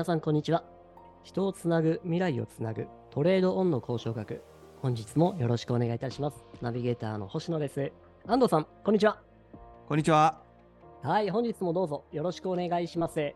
皆さんこんにちは。人をつなぐ、未来をつなぐ、トレードオンの交渉学。本日もよろしくお願いいたします。ナビゲーターの星野です。安藤さん、こんにちは。こんにちは。はい、本日もどうぞよろしくお願いします。よ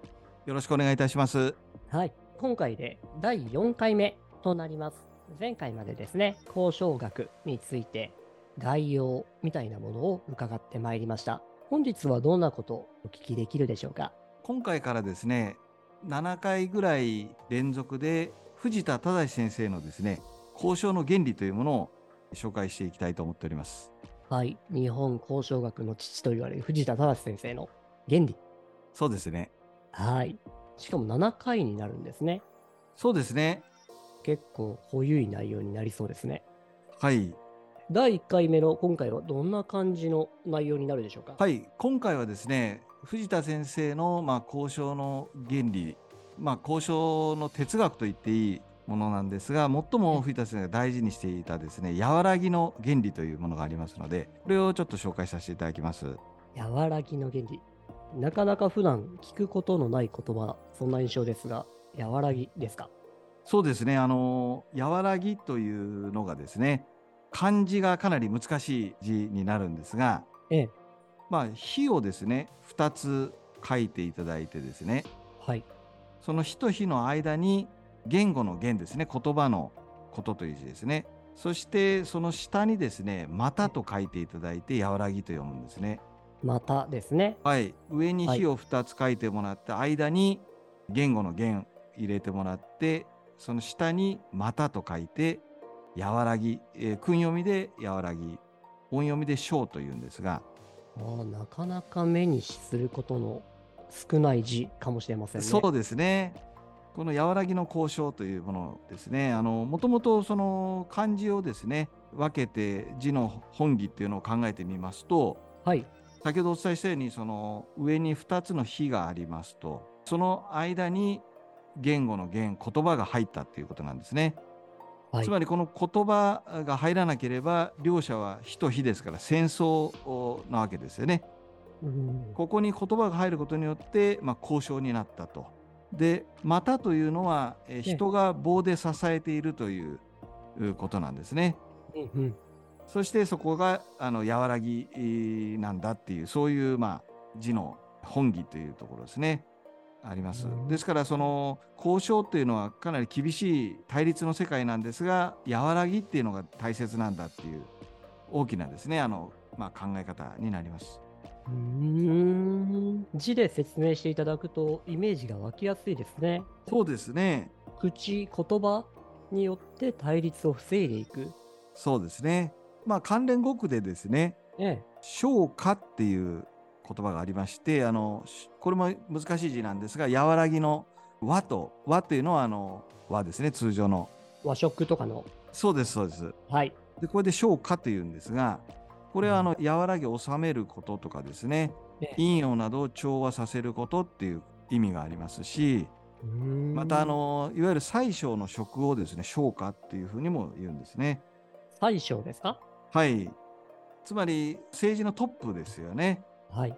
ろしくお願いいたします。はい、今回で第4回目となります。前回までですね、交渉学について概要みたいなものを伺ってまいりました。本日はどんなことをお聞きできるでしょうか？今回からですね、7回ぐらい連続で藤田忠先生のですね、交渉の原理というものを紹介していきたいと思っております。はい、日本交渉学の父と言われる藤田忠先生の原理。そうですね。はい。しかも7回になるんですね。そうですね。結構濃ゆい内容になりそうですね。はい。第1回目の今回はどんな感じの内容になるでしょうか？はい。今回はですね、藤田先生の、まあ、交渉の原理、まあ、交渉の哲学と言っていいものなんですが、最も藤田先生が大事にしていたですね、和らぎの原理というものがありますので、これをちょっと紹介させていただきます。和らぎの原理。なかなか普段聞くことのない言葉、そんな印象ですが、和らぎですか？そうですね。あの、和らぎというのがですね、漢字がかなり難しい字になるんですが、ええ。まあ、火をですね、2つ書いていただいてですね、はい。その火と火の間に言語の言ですね、言葉のことという字ですね。そしてその下にですね、またと書いていただいて、和らぎと読むんですね。またですね。はい。上に火を2つ書いてもらって、間に言語の言入れてもらって、その下にまたと書いて、和らぎ、えー訓読みで和らぎ、音読みで章というんですが、あーなかなか目にすることの少ない字かもしれませんね。そうですね。この和らぎの交渉というものですね。あの、もともとその漢字をですね、分けて字の本義っていうのを考えてみますと、はい。先ほどお伝えしたように、その上に2つの火がありますと、その間に言語の言、言葉が入ったっていうことなんですね。はいつ。まりこの言葉が入らなければ、両者は火と火ですから戦争なわけですよね。うんここに言葉が入ることによって、まあ、交渉になったと。で、またというのは、えー人が棒で支えているということなんですね。うんうんそしてそこが、あの、和らぎえーなんだっていう、そういう、まあ、字の本義というところですね。ありますうん。ですから、その、交渉っていうのはかなり厳しい対立の世界なんですが、和らぎっていうのが大切なんだっていう、大きなですね、あの、まあ、考え方になります。うーん字で説明していただくとイメージが湧きやすいですね。そうですね。口、言葉によって対立を防いでいく。そうですね。まあ関連語句でですね、ええ。昇華っていう言葉がありまして、あの、しこれも難しい字なんですが、和らぎの和と、和というのはあの、和ですね、通常の。和食とかの。そうです、そうです。はい。で、これで昇華というんですが、これはあの、和らぎを収めることとかですね、ええ陰陽などを調和させることっていう意味がありますし、またあ、の、いわゆる最小の食をですね、昇華っていうふうにも言うんですね。最小ですか？はい。つまり政治のトップですよね。はい。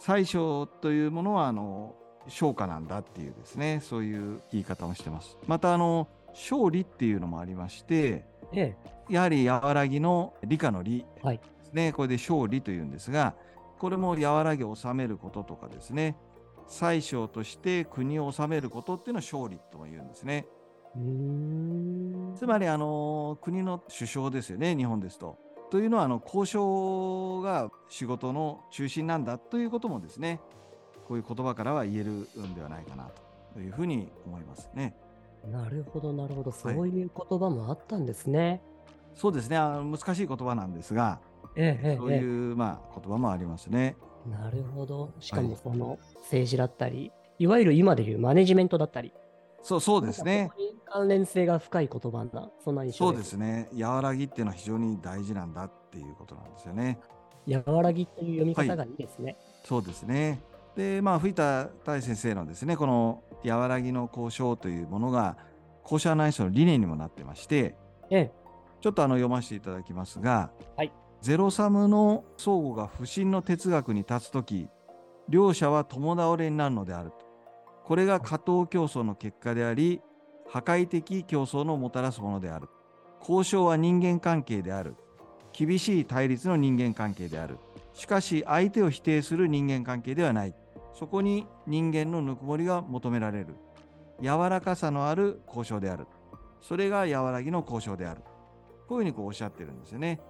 最小というものは、あの、昇華なんだっていうですね、そういう言い方をしてます。また、あの、勝利っていうのもありまして、ええ。やはり和らぎの理科の理はい。ね。これで勝利というんですが、これも和らぎを治めることとかですね、最小として国を治めることっていうのを勝利とも言うんですね。つまり、あの、国の首相ですよね、日本ですと。というのは、あの、交渉が仕事の中心なんだということもですね、こういう言葉からは言えるんではないかなというふうに思いますね。なるほど、なるほど。そういう言葉もあったんですね。そうですね、あの難しい言葉なんですが、ええ、ええ、そういう、まあ、言葉もありますね。なるほど。しかもはいその政治だったり、いわゆる今でいうマネジメントだったり。そう、そうですね関連性が深い言葉な、そんな印象で。そうですすね。和らぎっていうのは非常に大事なんだっていうことなんですよね。和らぎという読み方がいいですね。そうですね。で、まあ、藤田大先生のですね、この和らぎの交渉というものが、交渉内省の理念にもなってまして、ええ。ちょっとあの読ませていただきますが、はいゼロサムの相互が不信の哲学に立つとき、両者は共倒れになるのであると。これが過当競争の結果であり、破壊的競争のもたらすものである。交渉は人間関係である。厳しい対立の人間関係である。しかし相手を否定する人間関係ではない。そこに人間のぬくもりが求められる。柔らかさのある交渉である。それが和らぎの交渉である。こういうふうにこうおっしゃってるんですよね。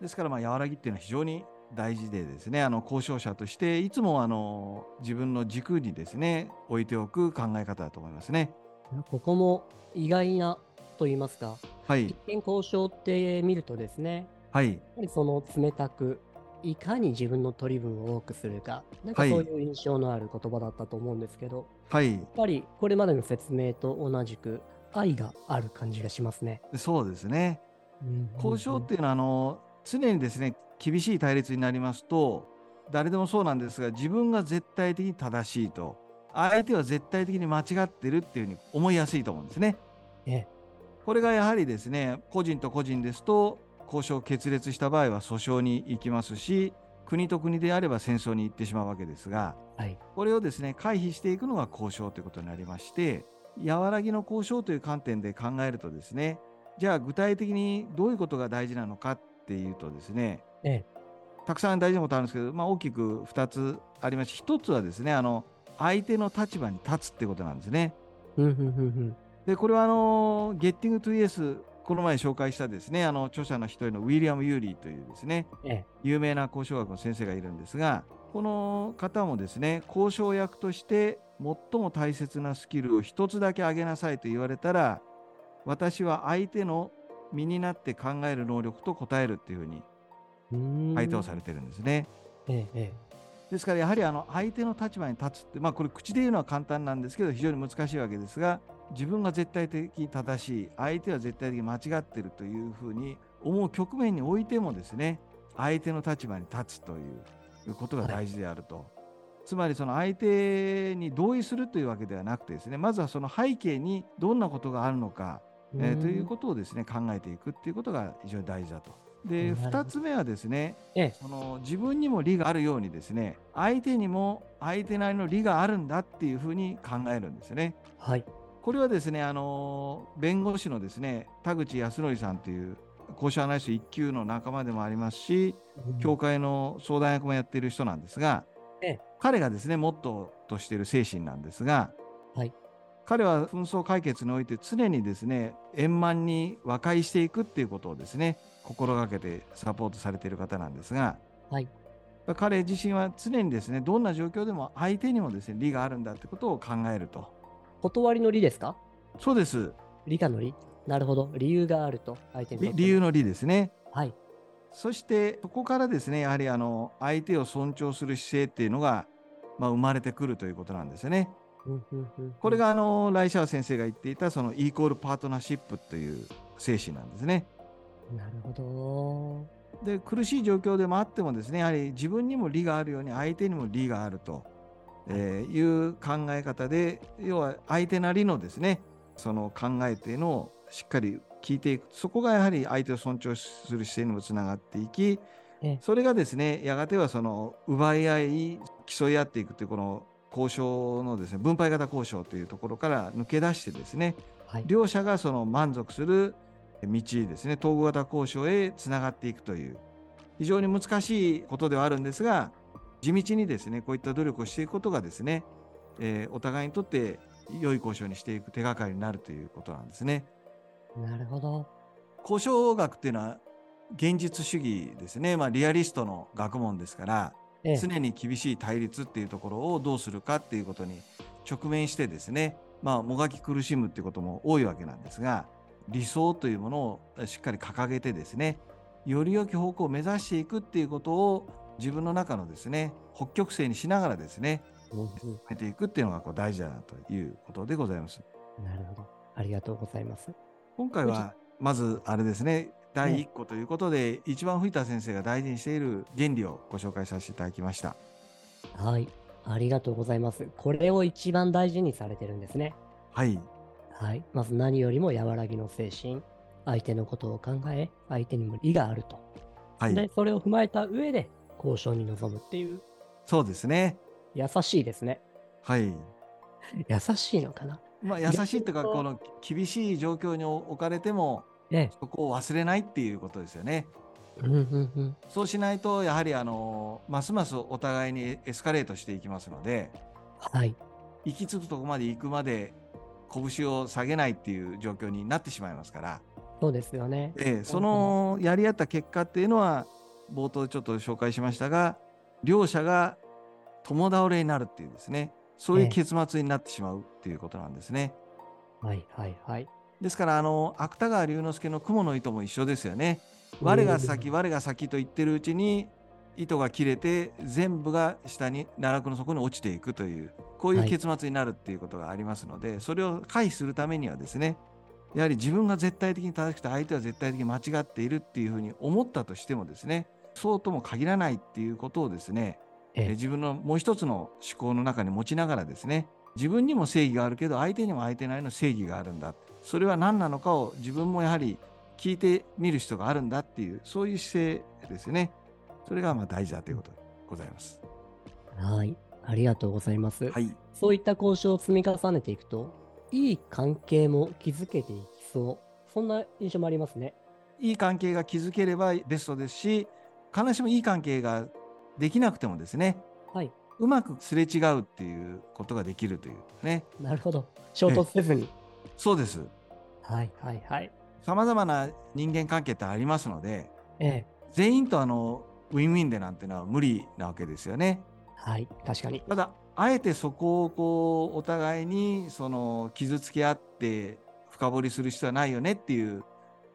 ですから、まあ、和らぎっていうのは非常に大事でですね、あの交渉者としていつもあの自分の軸にですね、置いておく考え方だと思いますね。ここも意外なと言いますか、はい一。見交渉って見るとですね、はい。やはりその冷たく、いかに自分の取り分を多くするか、なんかはいそういう印象のある言葉だったと思うんですけど、はい。やっぱりこれまでの説明と同じく愛がある感じがしますね。そうですね。交渉っていうのは、あの、常にですね、厳しい対立になりますと、誰でもそうなんですが、自分が絶対的に正しいと、相手は絶対的に間違ってるっていうふうに思いやすいと思うんですね。ええこれがやはりですね、個人と個人ですと、交渉決裂した場合は訴訟に行きますし、国と国であれば戦争に行ってしまうわけですが、はい。これをですね、回避していくのが交渉ということになりまして、和らぎの交渉という観点で考えるとですね、じゃあ具体的にどういうことが大事なのかっていうとですね、ええ。たくさん大事なことあるんですけど、まあ、大きく2つありまして、1つはですね、あの相手の立場に立つってことなんですね。うんうんうんうん。で、これはあの、Getting to Yes、この前紹介したですね、あの著者の一人のウィリアム・ユーリーというですね、ええ。有名な交渉学の先生がいるんですが、この方もですね、交渉役として最も大切なスキルを一つだけあげなさいと言われたら、私は相手の身になって考える能力と答えるっていうふうに回答されてるんですね。えええですからやはりあの相手の立場に立つって、まあこれ口で言うのは簡単なんですけど、非常に難しいわけですが、自分が絶対的に正しい、相手は絶対的に間違ってるというふうに思う局面においてもですね、相手の立場に立つということが大事であると。つまりその相手に同意するというわけではなくてですね、まずはその背景にどんなことがあるのか、ええーということをですね、考えていくっていうことが非常に大事だと。で、なるほど2つ目はですね、ええその自分にも利があるようにですね相手にも相手なりの利があるんだっていうふうに考えるんですよね。はい。これはですねあの弁護士のですね田口康則さんという交渉アナリスト1級の仲間でもありますし教会の相談役もやっている人なんですが、ええ彼がですねモットーとしている精神なんですが、はい彼は紛争解決において常にですね円満に和解していくっていうことをですね心がけてサポートされている方なんですが、はい。彼自身は常にですねどんな状況でも相手にもですね利があるんだってことを考えると断りの理ですか？そうです理科の理なるほど。理由があると。相手に理由の利ですねはい。そしてそこからですねやはりあの相手を尊重する姿勢っていうのが、まあ、生まれてくるということなんですよね。これがあのライシャー先生が言っていたそのイーコールパートナーシップという精神なんですね。なるほで苦しい状況でもあってもですねやはり自分にも利があるように相手にも利があると、えーいう考え方で要は相手なりのですねその考えっていうのをしっかり聞いていく。そこがやはり相手を尊重する姿勢にもつながっていきええそれがですねやがてはその奪い合い競い合っていくというこの交渉のですね分配型交渉というところから抜け出してですねど。はい。両者がその満足する道ですね統合型交渉へつながっていくという非常に難しいことではあるんですが地道にですねこういった努力をしていくことがですね、えーお互いにとって良い交渉にしていく手がかりになるということなんですね。なるほど。交渉学っていうのは現実主義ですね、まあ、リアリストの学問ですからええ常に厳しい対立っていうところをどうするかっていうことに直面してですね、まあ、もがき苦しむっていうことも多いわけなんですが理想というものをしっかり掲げてですねより良き方向を目指していくっていうことを自分の中のですね北極星にしながらですね進めていくっていうのがこう大事だなということでございます。なるほど。ありがとうございます。今回はまずあれですね第1個ということで、一番藤田先生が大事にしている原理をご紹介させていただきました。はい。ありがとうございます。これを一番大事にされてるんですね。はい。はい。まず何よりも和らぎの精神。相手のことを考え、相手にも利があると。はい。で、それを踏まえた上で交渉に臨むっていう。そうですね。優しいですね。はい。優しいのかなまあ、優しいというか、この厳しい状況に置かれても、ええ。そこを忘れないっていうことですよね。そうしないと、やはりあのますますお互いにエスカレートしていきますので、はい。行き着くとこまで行くまで拳を下げないっていう状況になってしまいますから、そうですよね。ええそのやり合った結果っていうのは、冒頭ちょっと紹介しましたが、両者が共倒れになるっていうですね、そういうええ結末になってしまうっていうことなんですね。はいはいはい。ですから、あの芥川龍之介の雲の糸も一緒ですよね。我が先、我が先と言ってるうちに、糸が切れて、全部が下に、奈落の底に落ちていくという、こういうはい。結末になるっていうことがありますので、それを回避するためにはですね、やはり自分が絶対的に正しくて、相手は絶対的に間違っているっていうふうに思ったとしてもですね、そうとも限らないっていうことをですね、ええ。え自分のもう一つの思考の中に持ちながらですね自分にも正義があるけど相手にも相手なりの正義があるんだそれは何なのかを自分もやはり聞いてみる必要があるんだっていうそういう姿勢ですよねそれがまあ大事だということでございますはい。ありがとうございます。はいそういった交渉を積み重ねていくと、いい関係も築けていきそう。そんな印象もありますね。いい関係が築ければベストですし必ずしもいい関係ができなくてもですねはい。うまくすれ違うっていうことができるというねなるほど。衝突せずに。そうですはいはいはい。さまざまな人間関係ってありますのでええ。全員とあのウィンウィンでなんてのは無理なわけですよね。はい。確かに。ただあえてそこをこうお互いにその傷つけ合って深掘りする必要はないよねっていう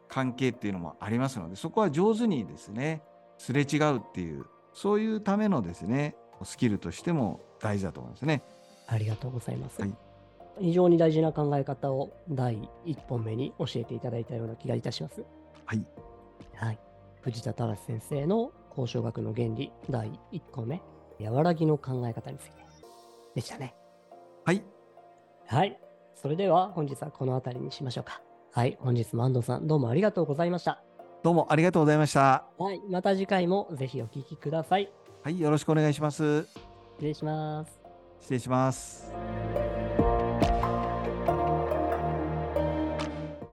関係っていうのもありますのでそこは上手にですねすれ違うっていうそういうためのですねスキルとしても大事だと思うんですね。ありがとうございます。はい非常に大事な考え方を第1本目に教えていただいたような気がいたします。はい、はい。藤田忠先生の交渉学の原理第1個目、和らぎの考え方についてでしたね。はい、はい。それでは本日はこの辺りにしましょうか。はい。本日も安藤さんどうもありがとうございました。どうもありがとうございました。はい。また次回もぜひお聞きください。はい、よろしくお願いします。失礼します。失礼します。